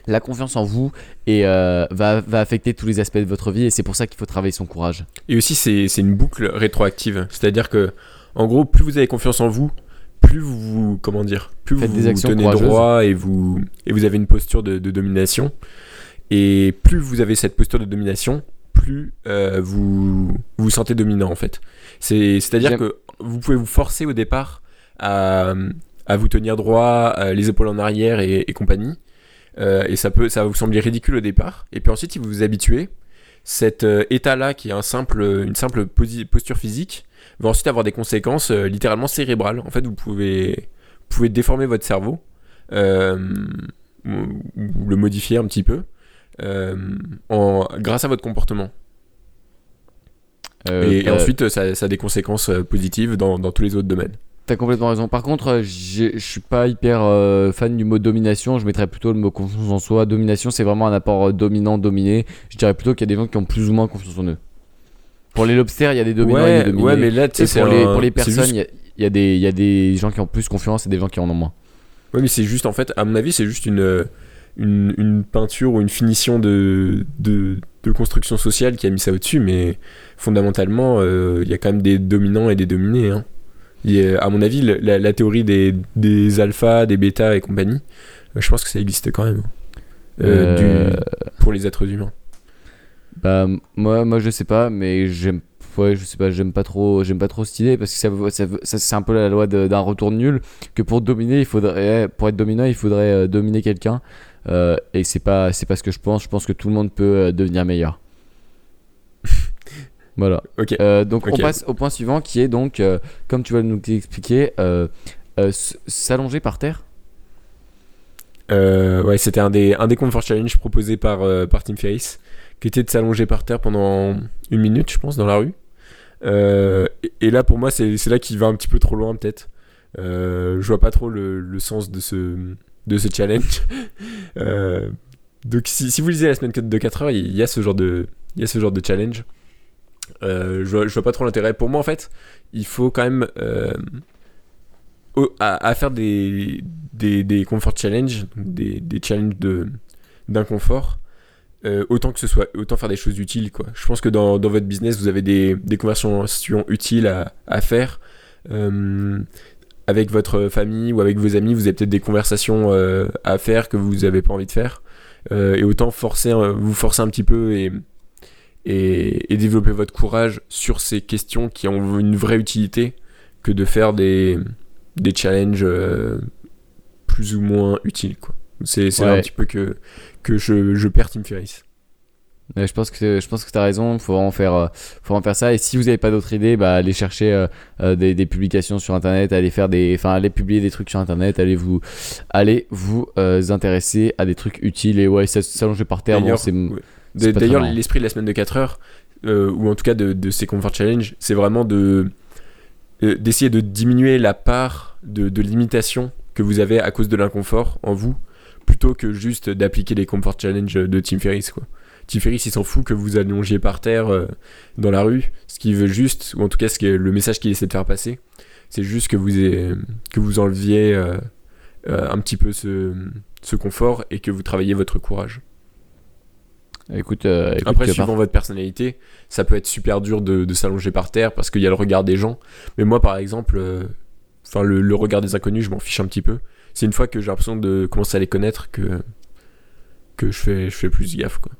la confiance en vous et, euh, va, va affecter tous les aspects de votre vie et c'est pour ça qu'il faut travailler son courage. Et aussi, c'est une boucle rétroactive. C'est-à-dire que, en gros, plus vous avez confiance en vous, plus vous, vous- comment dire, plus Faites vous des vous actions tenez courageuses. droit et vous, et vous avez une posture de, de domination. Et plus vous avez cette posture de domination, plus euh, vous, vous vous sentez dominant en fait. C'est- C'est-à-dire que vous pouvez vous forcer au départ à, à vous tenir droit, euh, les épaules en arrière et, et compagnie. Euh, et ça peut, ça va vous sembler ridicule au départ. Et puis ensuite, si vous vous habituez, cet euh, état-là, qui est un simple, une simple posture physique, va ensuite avoir des conséquences littéralement cérébrales. En fait, vous pouvez, vous pouvez déformer votre cerveau, ou le modifier un petit peu, euh, en, grâce à votre comportement. Euh, et, ensuite, ça, ça a des conséquences euh, positives dans, dans tous les autres domaines. T'as complètement raison. Par contre, je suis pas hyper euh, fan du mot domination. Je mettrais plutôt le mot confiance en soi. Domination, c'est vraiment un apport euh, dominant-dominé. Je dirais plutôt qu'il y a des gens qui ont plus ou moins confiance en eux. Pour les lobsters, il y a des dominants et des dominés. ouais, mais là, tu sais, pour, les, un- pour les personnes, juste- il y a- il y, a des- il y a des gens qui ont plus confiance et des gens qui en ont moins. Ouais, mais c'est juste, en fait, à mon avis, c'est juste une, une, une peinture ou une finition de, de, de construction sociale qui a mis ça au-dessus, mais fondamentalement, euh, il y a quand même des dominants et des dominés. Hein. A- à mon avis, la, la théorie des, des alphas, des bêtas et compagnie, euh, je pense que ça existe quand même. Euh, Euh, du- pour les êtres humains. Bah moi, moi je sais pas, mais j'aime ouais, je sais pas, j'aime pas trop, j'aime pas trop cette idée parce que ça, ça, ça- c'est un peu la loi d'un retour nul que pour dominer, il faudrait pour être dominant, il faudrait euh, dominer quelqu'un euh, et c'est pas c'est pas ce que je pense, je pense que tout le monde peut euh, devenir meilleur. voilà. Ok. Euh, donc on passe au point suivant qui est donc euh, comme tu vas nous expliquer s'allonger par terre. Ouais, c'était un des, un des Comfort Challenge proposés par, par Tim Ferriss, qui était de s'allonger par terre pendant une minute, je pense, dans la rue. Et, et là, pour moi, c'est c'est là qu'il va un petit peu trop loin, peut-être. Je vois pas trop le, le sens de ce, de ce challenge. Euh, donc, si, vous lisez la semaine de 4 heures, il y a ce genre de, il y a ce genre de challenge. je, vois, vois pas trop l'intérêt. Pour moi, en fait, il faut quand même à, faire des, des, des comfort challenges, des, des challenges d'inconfort, euh, autant que ce soit, autant faire des choses utiles, quoi. Je pense que dans, dans votre business, vous avez des, des conversations utiles à faire. Euh, avec votre famille ou avec vos amis, vous avez peut-être des conversations euh, à faire que vous n'avez pas envie de faire. et autant forcer, vous forcer un petit peu et, et, et, développer votre courage sur ces questions qui ont une vraie utilité que de faire des, des challenges euh, plus ou moins utiles. Quoi. C'est, un petit peu que, que je, je perds Tim Ferriss. Je pense que je pense que tu as raison, il faut en faire euh, faut en faire ça et si vous n'avez pas d'autres idées, bah allez chercher euh, des, des, publications sur internet, allez faire des enfin allez publier des trucs sur internet, allez vous allez vous intéresser à des trucs utiles et ouais s'allonger par terre d'ailleurs, d'ailleurs l'esprit de la semaine de 4 heures ou en tout cas de, de ces comfort challenge, c'est vraiment de euh, d'essayer de diminuer la part de, limitation que vous avez à cause de l'inconfort en vous, plutôt que juste d'appliquer les comfort challenge de Tim Ferriss. Quoi. Tim Ferriss, il s'en fout que vous allongiez par terre euh, dans la rue. Ce qu'il veut juste, ou en tout cas ce le message qu'il essaie de faire passer, c'est juste que vous, que vous enleviez euh, un petit peu ce, ce confort et que vous travailliez votre courage. Écoute, euh, Après, suivant votre personnalité, ça peut être super dur de, s'allonger par terre parce qu'il y a le regard des gens. Mais moi, par exemple, euh, le, regard des inconnus, je m'en fiche un petit peu. C'est une fois que j'ai l'impression de commencer à les connaître que, que je, fais, je fais plus gaffe. Quoi.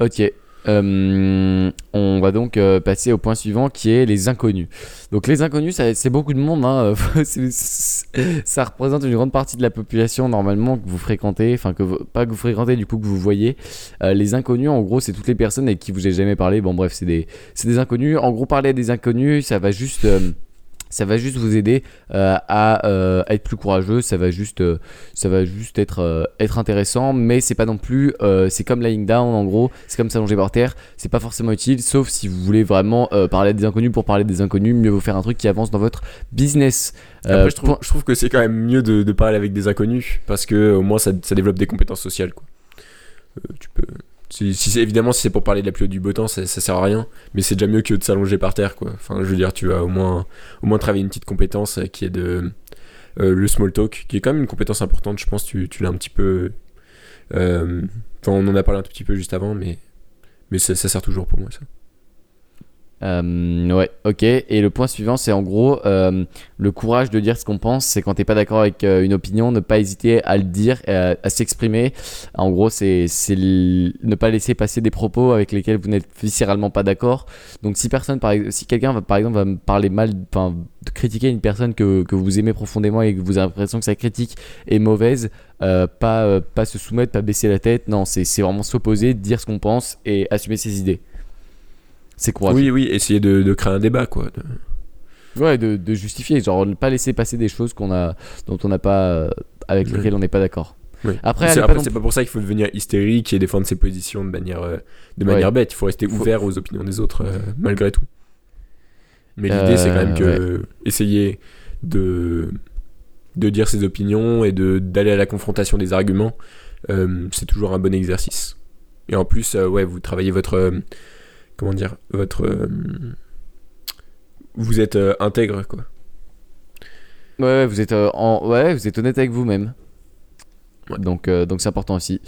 Ok. Euh, on va donc euh, passer au point suivant qui est les inconnus. Donc les inconnus, c'est beaucoup de monde. Hein. ça représente une grande partie de la population normalement que vous fréquentez, enfin que pas que vous fréquentez, du coup que vous voyez. Euh, les inconnus, en gros, c'est toutes les personnes avec qui vous avez jamais parlé. Bon bref, c'est des, des inconnus. En gros, parler à des inconnus, ça va juste ça va juste vous aider euh, euh, à, être plus courageux. Ça va juste euh, ça va juste être être intéressant. Mais c'est pas non plus c'est comme lying down en gros. C'est comme s'allonger par terre. C'est pas forcément utile. Sauf si vous voulez vraiment parler des inconnus pour parler des inconnus mieux vaut faire un truc qui avance dans votre business. Après, je, trouve, que c'est quand même mieux de, parler avec des inconnus. Parce que au moins ça, ça développe des compétences sociales quoi. Tu peux si, évidemment, si c'est pour parler de la pluie du beau temps, ça, sert à rien. Mais c'est déjà mieux que de s'allonger par terre, quoi. Enfin, je veux dire, tu vas au moins, au moins travailler une petite compétence qui est de euh, le small talk, qui est quand même une compétence importante. Je pense tu, tu l'as un petit peu. Euh, enfin, on en a parlé un petit peu juste avant, mais, mais ça, ça sert toujours pour moi, ça. Euh, ouais, ok. Et le point suivant, c'est en gros euh, le courage de dire ce qu'on pense. C'est quand t'es pas d'accord avec euh, une opinion, ne pas hésiter à le dire, à, à s'exprimer. En gros, c'est ne pas laisser passer des propos avec lesquels vous n'êtes viscéralement pas d'accord. Donc, si personne, si quelqu'un va par exemple va me parler mal, enfin, critiquer une personne que, que, vous aimez profondément et que vous avez l'impression que sa critique est mauvaise, pas pas se soumettre, pas baisser la tête. Non, c'est vraiment s'opposer, dire ce qu'on pense et assumer ses idées. C'est quoi Oui, oui, essayer de, créer un débat, quoi. Ouais, de, justifier, genre ne pas laisser passer des choses qu'on a, dont on n'a pas, euh, avec lesquelles on n'est pas d'accord. Après, c'est pas, pas, pour ça qu'il faut devenir hystérique et défendre ses positions de manière, euh, de manière bête. Il faut rester ouvert aux opinions des autres, euh, malgré tout. Mais l'idée, c'est quand même que essayer de, de dire ses opinions et d'aller à la confrontation des arguments, c'est toujours un bon exercice. Et en plus, ouais, vous travaillez votre comment dire, votre. Euh, vous êtes euh, intègre, quoi. Ouais, vous êtes, euh, en, ouais, vous êtes honnête avec vous-même. Donc, donc c'est important aussi.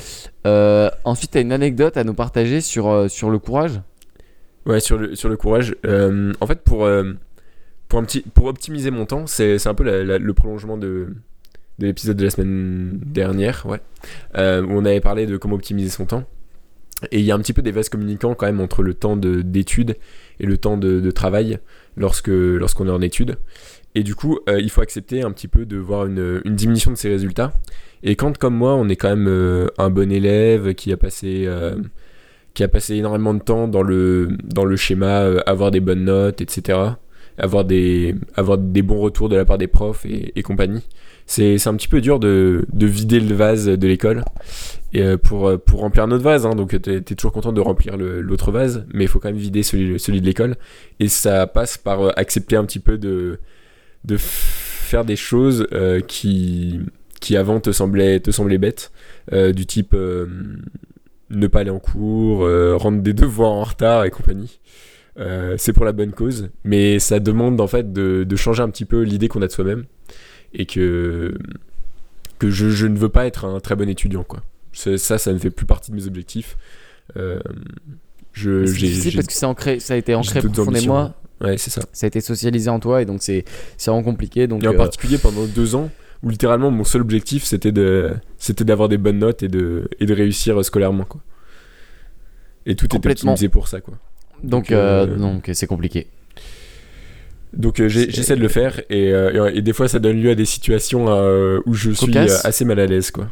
ensuite, tu as une anecdote à nous partager sur, sur le courage? Ouais, sur le, sur le courage. en fait, pour, pour, un petit, pour optimiser mon temps, c'est un peu le prolongement de, de l'épisode de la semaine dernière, ouais, où on avait parlé de comment optimiser son temps. Et il y a un petit peu des vases communicants quand même entre le temps d'étude et le temps de, travail lorsque lorsqu'on est en étude. Et du coup, euh, il faut accepter un petit peu de voir une, diminution de ses résultats. Et quand, comme moi, on est quand même euh, un bon élève qui a passé euh, qui énormément de temps dans le schéma, avoir des bonnes notes, etc., avoir des bons retours de la part des profs et compagnie c'est un petit peu dur de, de vider le vase de l'école euh, pour, euh, pour remplir notre vase. Hein, donc tu es, toujours content de remplir l'autre vase, mais il faut quand même vider celui, celui de l'école. Et ça passe par euh, accepter un petit peu de, de faire des choses qui, qui avant te semblaient, te semblaient bêtes, du type ne pas aller en cours, rendre des devoirs en retard et compagnie. c'est pour la bonne cause, mais ça demande en fait de, de changer un petit peu l'idée qu'on a de soi-même et que, que je, je, ne veux pas être un très bon étudiant. Quoi. Ça, ça ne fait plus partie de mes objectifs. Euh, je, parce que c'est ancré, ça a été ancré profondément. Ouais, c'est ça. Ça a été socialisé en toi et donc c'est, c'est vraiment compliqué. Donc, et en particulier pendant deux ans où littéralement mon seul objectif c'était de c'était d'avoir des bonnes notes et de et de réussir scolairement quoi. Et tout était optimisé pour ça quoi. Donc, euh, euh, donc c'est compliqué. Donc euh, j'essaie de le faire et, et, des fois ça donne lieu à des situations où je suis assez mal à l'aise quoi.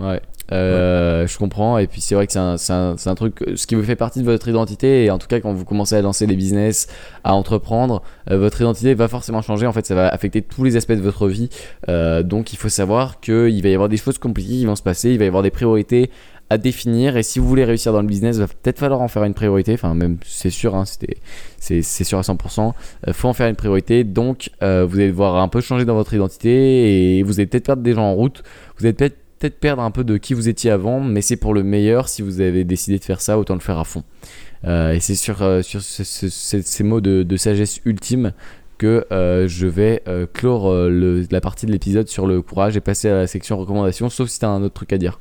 Ouais. Euh, je comprends. Et puis c'est vrai que c'est un, un, un, truc, ce qui vous fait partie de votre identité. Et en tout cas, quand vous commencez à lancer des business, à entreprendre, euh, votre identité va forcément changer. En fait, ça va affecter tous les aspects de votre vie. Euh, donc il faut savoir qu'il va y avoir des choses compliquées qui vont se passer. Il va y avoir des priorités à définir. Et si vous voulez réussir dans le business, va peut-être falloir en faire une priorité. Enfin, même c'est sûr, hein, c'est sûr à 100%. Il faut en faire une priorité. Donc vous allez devoir un peu changer dans votre identité. Et vous allez peut-être perdre des gens en route. Vous allez peut-être perdre un peu de qui vous étiez avant, mais c'est pour le meilleur. Si vous avez décidé de faire ça, autant le faire à fond. Euh, et c'est sur, euh, sur ces mots de, sagesse ultime que euh, je vais clore la partie de l'épisode sur le courage et passer à la section recommandations, sauf si tu as un autre truc à dire.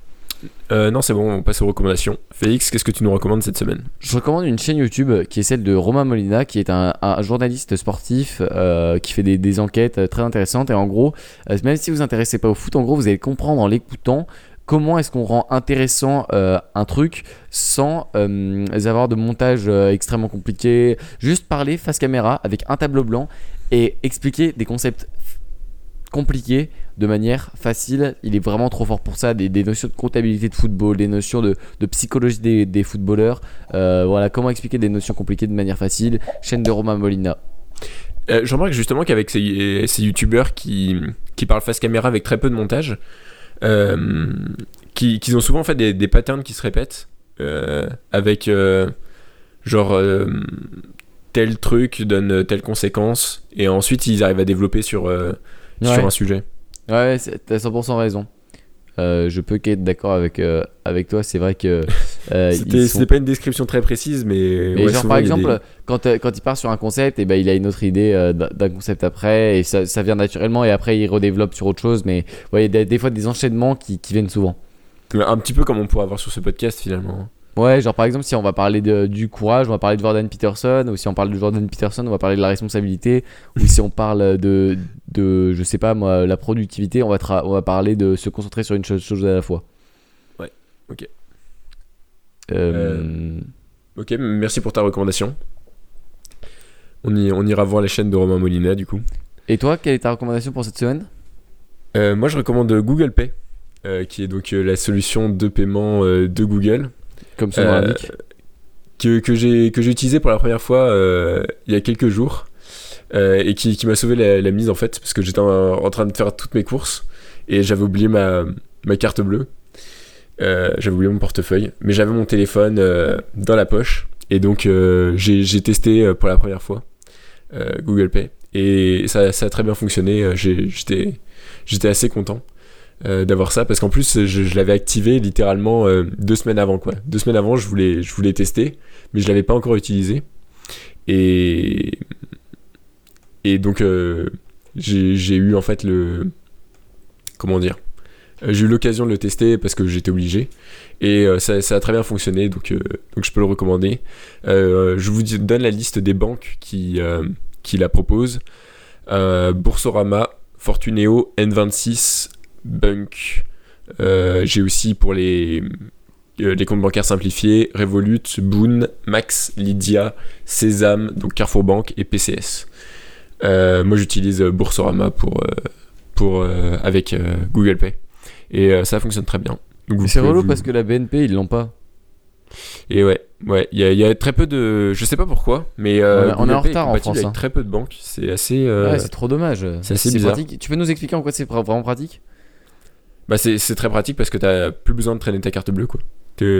Euh, non, c'est bon, on passe aux recommandations. Félix, qu'est-ce que tu nous recommandes cette semaine? Je recommande une chaîne YouTube qui est celle de Romain Molina, qui est un, journaliste sportif euh, qui fait des, enquêtes très intéressantes. Et en gros, euh, même si vous vous intéressez pas au foot, en gros, vous allez comprendre en l'écoutant comment est-ce qu'on rend intéressant un truc sans avoir de montage extrêmement compliqué. Juste parler face caméra avec un tableau blanc et expliquer des concepts compliqués de manière facile. Il est vraiment trop fort pour ça. Des, notions de comptabilité de football, des notions de, psychologie des, footballeurs. Euh, voilà, comment expliquer des notions compliquées de manière facile? Chaîne de Romain Molina. Euh, je remarque justement qu'avec ces, ces youtubeurs qui, qui parlent face caméra avec très peu de montage, euh, qui, ont souvent fait des, des, patterns qui se répètent, avec genre tel truc donne telle conséquence, et ensuite ils arrivent à développer sur, sur un sujet. Ouais, t'as 100% raison. Euh, je peux qu'être d'accord avec, euh, avec toi. C'est vrai que. Euh, C'était pas une description très précise, mais. mais genre, par exemple, quand, quand il part sur un concept, et eh ben, il a une autre idée d'un concept après, et ça, ça, vient naturellement, et après il redéveloppe sur autre chose. Mais ouais, des, des fois des enchaînements qui, qui viennent souvent. Un petit peu comme on pourrait avoir sur ce podcast finalement. Ouais, genre par exemple, si on va parler de, du courage, on va parler de Jordan Peterson, ou si on parle de Jordan Peterson, on va parler de la responsabilité, ou si on parle de, de je sais pas moi, la productivité, on va, on va parler de se concentrer sur une chose, chose à la fois. Ouais, ok. Euh, euh... Ok, merci pour ta recommandation. On, y, on ira voir les chaînes de Romain Molina du coup. Et toi, quelle est ta recommandation pour cette semaine? Euh, Moi, je recommande Google Pay, euh, qui est donc la solution de paiement de Google comme son euh, Que, que j'ai utilisé pour la première fois euh, il y a quelques jours. Euh, et qui, qui m'a sauvé la, mise en fait, parce que j'étais en, train de faire toutes mes courses et j'avais oublié ma, ma, carte bleue. j'avais oublié mon portefeuille, mais j'avais mon téléphone dans la poche et donc j'ai testé pour la première fois Google Pay et ça, ça, a très bien fonctionné. J'étais assez content. Euh, d'avoir ça parce qu'en plus je, l'avais activé littéralement euh, deux semaines avant quoi. Deux semaines avant je voulais, je voulais tester mais je l'avais pas encore utilisé. Et et donc euh, j'ai eu en fait le comment dire j'ai eu l'occasion de le tester parce que j'étais obligé. Et ça, ça, a très bien fonctionné donc, donc je peux le recommander. Je vous donne la liste des banques qui, qui la proposent. Boursorama Fortuneo N26 Bunk. Euh, j'ai aussi pour les, euh, les comptes bancaires simplifiés Revolut, Boon, Max, Lydia, Sésame, donc Carrefour Bank et PCS. Euh, moi j'utilise Boursorama pour, pour, avec Google Pay et ça fonctionne très bien. C'est relou parce que la BNP ils l'ont pas. Et ouais, ouais, il y, a très peu de, je sais pas pourquoi, mais on, est en retard en France. Avec hein. très peu de banques, c'est assez. Ouais, c'est trop dommage. C'est assez bizarre. Pratique. Tu peux nous expliquer en quoi c'est vraiment pratique? Bah c'est très pratique parce que t'as plus besoin de traîner ta carte bleue quoi.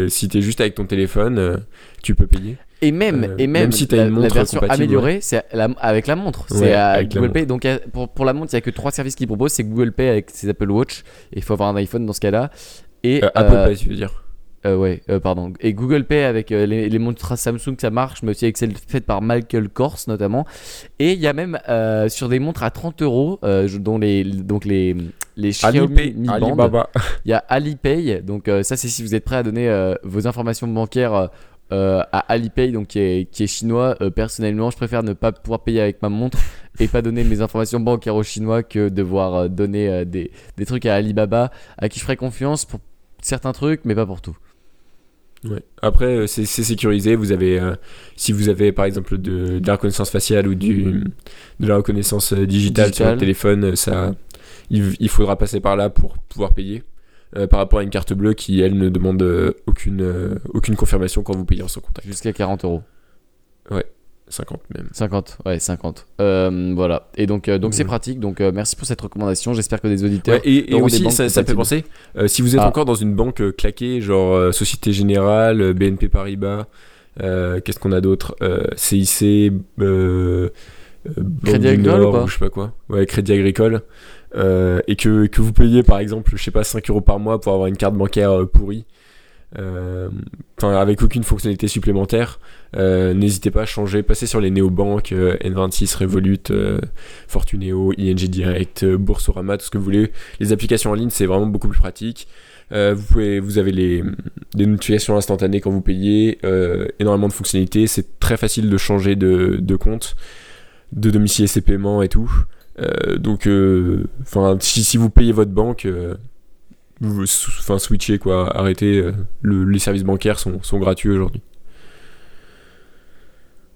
si t'es juste avec ton téléphone, euh, tu peux payer. Et même, euh, et même, si as une montre la version améliorée, c'est avec la montre. C'est Google Pay. Donc pour, pour, la montre, il y a que trois services qu'ils proposent. C'est Google Pay avec ses Apple Watch. Il faut avoir un iPhone dans ce cas-là. Et euh, Apple Pay, tu veux dire Euh, ouais, euh, pardon. Et Google Pay avec euh, les, les montres Samsung, ça marche, mais aussi avec celles faites par Michael Kors notamment. Et il y a même euh, sur des montres à 30 euros, dont les, donc les, les Xiaomi Alipay, Mi Band, Alibaba. il y a Alipay. Donc ça, c'est si vous êtes prêt à donner vos informations bancaires à Alipay, donc qui est, qui est chinois. Personnellement, je préfère ne pas pouvoir payer avec ma montre et pas donner mes informations bancaires aux Chinois que devoir donner des, des trucs à Alibaba, à qui je ferai confiance pour certains trucs, mais pas pour tout. Ouais. Après, euh, c'est c'est sécurisé. Vous avez, euh, si vous avez par exemple de, de la reconnaissance faciale ou du, de la reconnaissance euh, digitale sur le téléphone, ça, il, il faudra passer par là pour pouvoir payer. Euh, par rapport à une carte bleue qui, elle, ne demande aucune, euh, aucune confirmation quand vous payez en sans contact. Jusqu'à 40 euros. 50 même. 50, ouais, 50. Euh, voilà. Et donc, euh, donc c'est Ouais. pratique. Donc, euh, merci pour cette recommandation. J'espère que des auditeurs. Ouais, et, aussi, ça, ça fait penser, si vous êtes Ah. encore dans une banque claquée, genre Société Générale, BNP Paribas, qu'est-ce qu'on a d'autre CIC, Crédit Agricole Nord, ou pas je sais pas quoi. Ouais, Crédit Agricole. Et que, que vous payez par exemple, je sais pas, 5 euros par mois pour avoir une carte bancaire pourrie. Euh, avec aucune fonctionnalité supplémentaire, euh, n'hésitez pas à changer, passez sur les néobanques, euh, N26, Revolut, Fortuneo, ING Direct, Boursorama, tout ce que vous voulez. Les applications en ligne, c'est vraiment beaucoup plus pratique. Vous, pouvez, vous avez les, des notifications instantanées quand vous payez, énormément de fonctionnalités. C'est très facile de changer de, compte, de domicilier ses paiements et tout. Donc, si, vous payez votre banque, enfin, switchez quoi, arrêtez. euh, le- les services bancaires sont, sont gratuits aujourd'hui.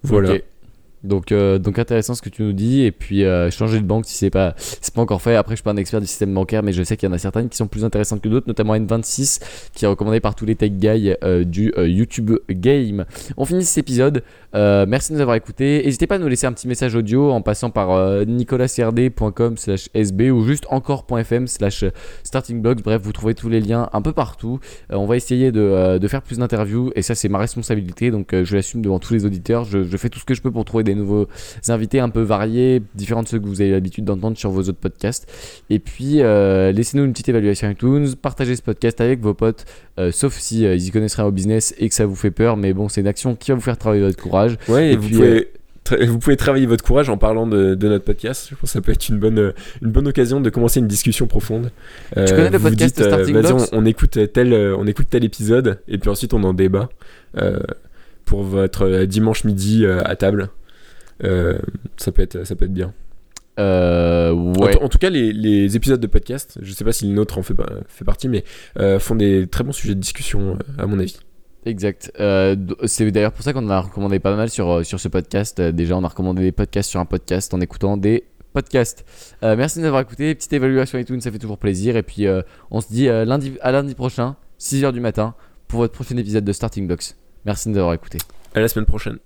Voilà. Donc, euh, donc intéressant ce que tu nous dis et puis euh, changer de banque si c'est pas c'est pas encore fait. Après je suis pas un expert du système bancaire mais je sais qu'il y en a certaines qui sont plus intéressantes que d'autres, notamment N26 qui est recommandé par tous les tech guys euh, du YouTube Game. On finit cet épisode. Merci de nous avoir écoutés. N'hésitez pas à nous laisser un petit message audio en passant par nicolascrd.com/sb ou juste encore.fm/slash startingblogs. Bref, vous trouvez tous les liens un peu partout. On va essayer de, de faire plus d'interviews et ça c'est ma responsabilité donc je l'assume devant tous les auditeurs. Je, je fais tout ce que je peux pour trouver des nouveaux invités un peu variés, différents de ceux que vous avez l'habitude d'entendre sur vos autres podcasts. Et puis euh, laissez-nous une petite évaluation iTunes, partagez ce podcast avec vos potes, euh, sauf si euh, ils y connaissent rien au business et que ça vous fait peur. Mais bon, c'est une action qui va vous faire travailler votre courage. Ouais, et, Et vous, puis, pouvez, tra- vous pouvez travailler votre courage en parlant de, de notre podcast. Je pense que ça peut être une bonne, une bonne occasion de commencer une discussion profonde. Euh, Tu connais le podcast dites, Starting vas-y, on, Blocks on écoute tel, on écoute tel épisode, et puis ensuite on en débat euh, pour votre dimanche midi euh, à table. Euh, ça, peut être, ça peut être bien. Euh, En ouais. t- En, tout cas, les, les épisodes de podcast, je sais pas si le nôtre en fait, fait partie, mais euh, font des très bons sujets de discussion, à mon avis. Exact. Euh, c'est d'ailleurs pour ça qu'on en a recommandé pas mal sur, sur ce podcast. Déjà, on a recommandé des podcasts sur un podcast en écoutant des podcasts. Merci de nous avoir écouté. Petite évaluation et tout, ça fait toujours plaisir. Et puis, on se dit lundi, à lundi prochain, 6h du matin, pour votre prochain épisode de Starting Blocks. Merci de nous avoir écouté. À la semaine prochaine.